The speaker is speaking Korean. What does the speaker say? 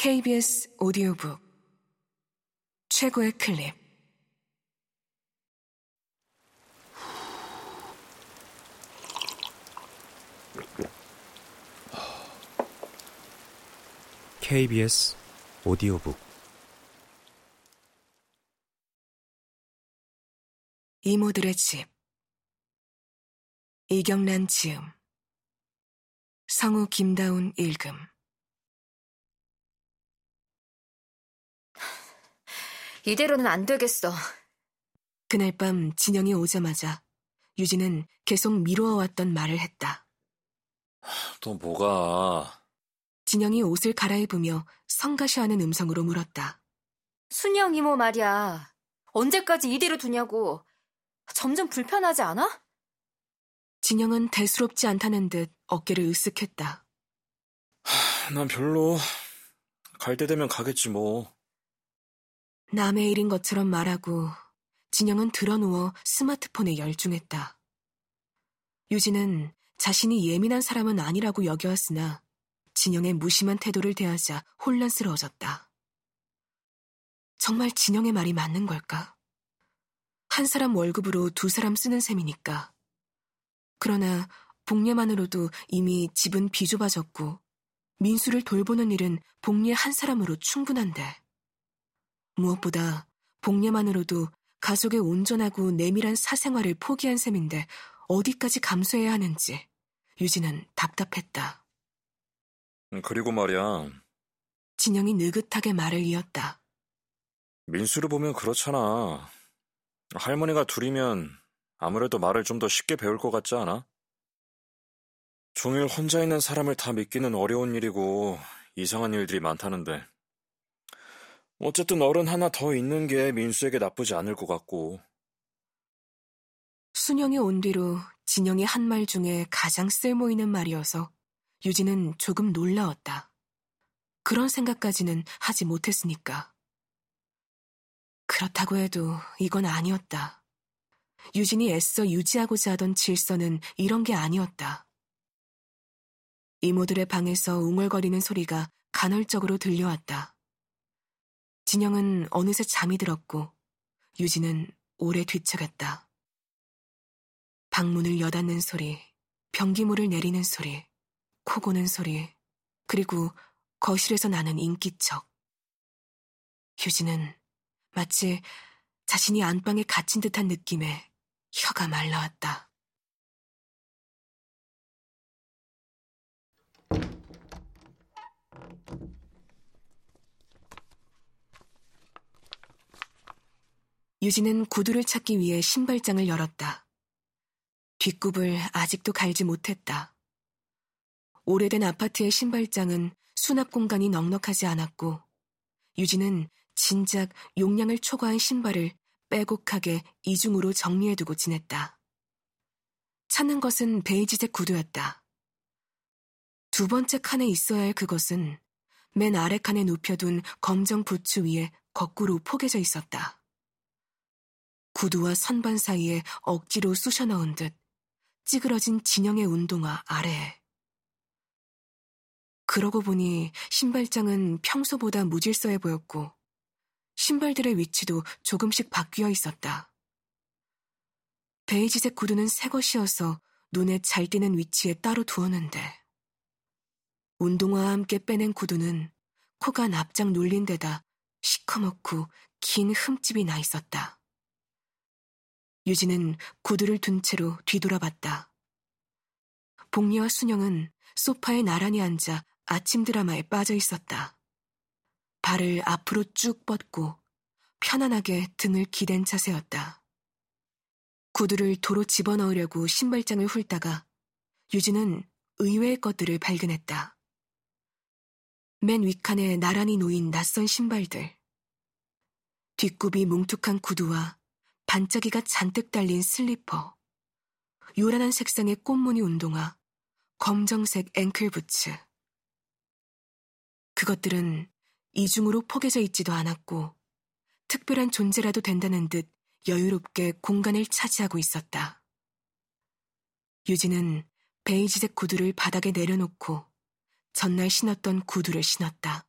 KBS 오디오북. 최고의 클립. KBS 오디오북. 이모들의 집. 이경란 지음. 성우 김다운 읽음 이대로는 안 되겠어. 그날 밤 진영이 오자마자 유진은 계속 미루어왔던 말을 했다. 또 뭐가? 진영이 옷을 갈아입으며 성가셔하는 음성으로 물었다. 순영 이모 말이야. 언제까지 이대로 두냐고. 점점 불편하지 않아? 진영은 대수롭지 않다는 듯 어깨를 으쓱했다. 난 별로. 갈 때 되면 가겠지 뭐. 남의 일인 것처럼 말하고 진영은 드러누워 스마트폰에 열중했다. 유진은 자신이 예민한 사람은 아니라고 여겨왔으나 진영의 무심한 태도를 대하자 혼란스러워졌다. 정말 진영의 말이 맞는 걸까? 한 사람 월급으로 두 사람 쓰는 셈이니까. 그러나 복례만으로도 이미 집은 비좁아졌고 민수를 돌보는 일은 복례 한 사람으로 충분한데. 무엇보다 복례만으로도 가족의 온전하고 내밀한 사생활을 포기한 셈인데 어디까지 감수해야 하는지 유진은 답답했다. 그리고 말이야. 진영이 느긋하게 말을 이었다. 민수를 보면 그렇잖아. 할머니가 둘이면 아무래도 말을 좀 더 쉽게 배울 것 같지 않아? 종일 혼자 있는 사람을 다 믿기는 어려운 일이고 이상한 일들이 많다는데. 어쨌든 어른 하나 더 있는 게 민수에게 나쁘지 않을 것 같고. 순영이 온 뒤로 진영이 한 말 중에 가장 쓸모있는 말이어서 유진은 조금 놀라웠다. 그런 생각까지는 하지 못했으니까. 그렇다고 해도 이건 아니었다. 유진이 애써 유지하고자 하던 질서는 이런 게 아니었다. 이모들의 방에서 웅얼거리는 소리가 간헐적으로 들려왔다. 진영은 어느새 잠이 들었고 유진은 오래 뒤척였다. 방문을 여닫는 소리, 변기물을 내리는 소리, 코 고는 소리, 그리고 거실에서 나는 인기척. 유진은 마치 자신이 안방에 갇힌 듯한 느낌에 혀가 말라왔다. 유진은 구두를 찾기 위해 신발장을 열었다. 뒷굽을 아직도 갈지 못했다. 오래된 아파트의 신발장은 수납 공간이 넉넉하지 않았고, 유진은 진작 용량을 초과한 신발을 빼곡하게 이중으로 정리해두고 지냈다. 찾는 것은 베이지색 구두였다. 두 번째 칸에 있어야 할 그것은 맨 아래 칸에 눕혀둔 검정 부츠 위에 거꾸로 포개져 있었다. 구두와 선반 사이에 억지로 쑤셔 넣은 듯 찌그러진 진영의 운동화 아래에. 그러고 보니 신발장은 평소보다 무질서해 보였고 신발들의 위치도 조금씩 바뀌어 있었다. 베이지색 구두는 새 것이어서 눈에 잘 띄는 위치에 따로 두었는데 운동화와 함께 빼낸 구두는 코가 납작 눌린 데다 시커멓고 긴 흠집이 나 있었다. 유진은 구두를 둔 채로 뒤돌아봤다. 복리와 순영은 소파에 나란히 앉아 아침 드라마에 빠져 있었다. 발을 앞으로 쭉 뻗고 편안하게 등을 기댄 자세였다. 구두를 도로 집어넣으려고 신발장을 훑다가 유진은 의외의 것들을 발견했다. 맨 윗칸에 나란히 놓인 낯선 신발들. 뒷굽이 뭉툭한 구두와 반짝이가 잔뜩 달린 슬리퍼, 요란한 색상의 꽃무늬 운동화, 검정색 앵클 부츠. 그것들은 이중으로 포개져 있지도 않았고 특별한 존재라도 된다는 듯 여유롭게 공간을 차지하고 있었다. 유진은 베이지색 구두를 바닥에 내려놓고 전날 신었던 구두를 신었다.